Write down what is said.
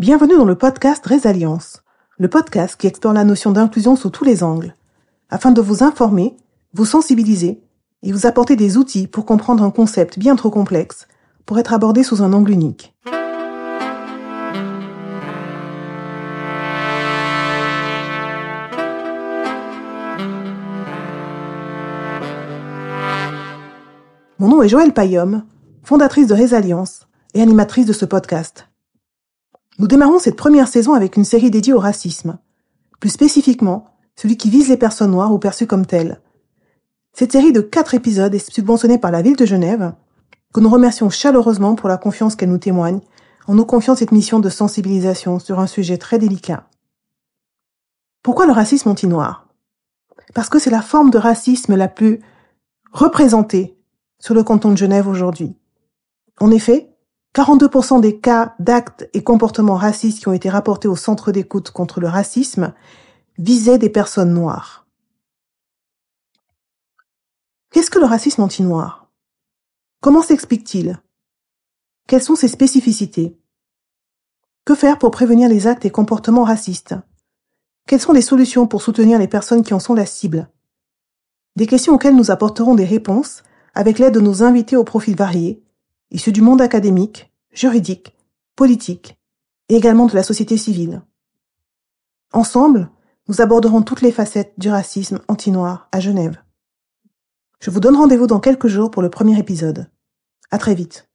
Bienvenue dans le podcast Résalience, le podcast qui explore la notion d'inclusion sous tous les angles, afin de vous informer, vous sensibiliser et vous apporter des outils pour comprendre un concept bien trop complexe pour être abordé sous un angle unique. Mon nom est Joëlle Payom, fondatrice de Résalience et animatrice de ce podcast. Nous démarrons cette première saison avec une série dédiée au racisme, plus spécifiquement celui qui vise les personnes noires ou perçues comme telles. Cette série de quatre épisodes est subventionnée par la ville de Genève, que nous remercions chaleureusement pour la confiance qu'elle nous témoigne en nous confiant cette mission de sensibilisation sur un sujet très délicat. Pourquoi le racisme anti-noir Parce que c'est la forme de racisme la plus représentée sur le canton de Genève aujourd'hui. En effet, 42% des cas d'actes et comportements racistes qui ont été rapportés au centre d'écoute contre le racisme visaient des personnes noires. Qu'est-ce que le racisme anti-noir? Comment s'explique-t-il? Quelles sont ses spécificités? Que faire pour prévenir les actes et comportements racistes? Quelles sont les solutions pour soutenir les personnes qui en sont la cible? Des questions auxquelles nous apporterons des réponses avec l'aide de nos invités au profil variés, issus du monde académique, juridique, politique et également de la société civile. Ensemble, nous aborderons toutes les facettes du racisme anti-noir à Genève. Je vous donne rendez-vous dans quelques jours pour le premier épisode. À très vite.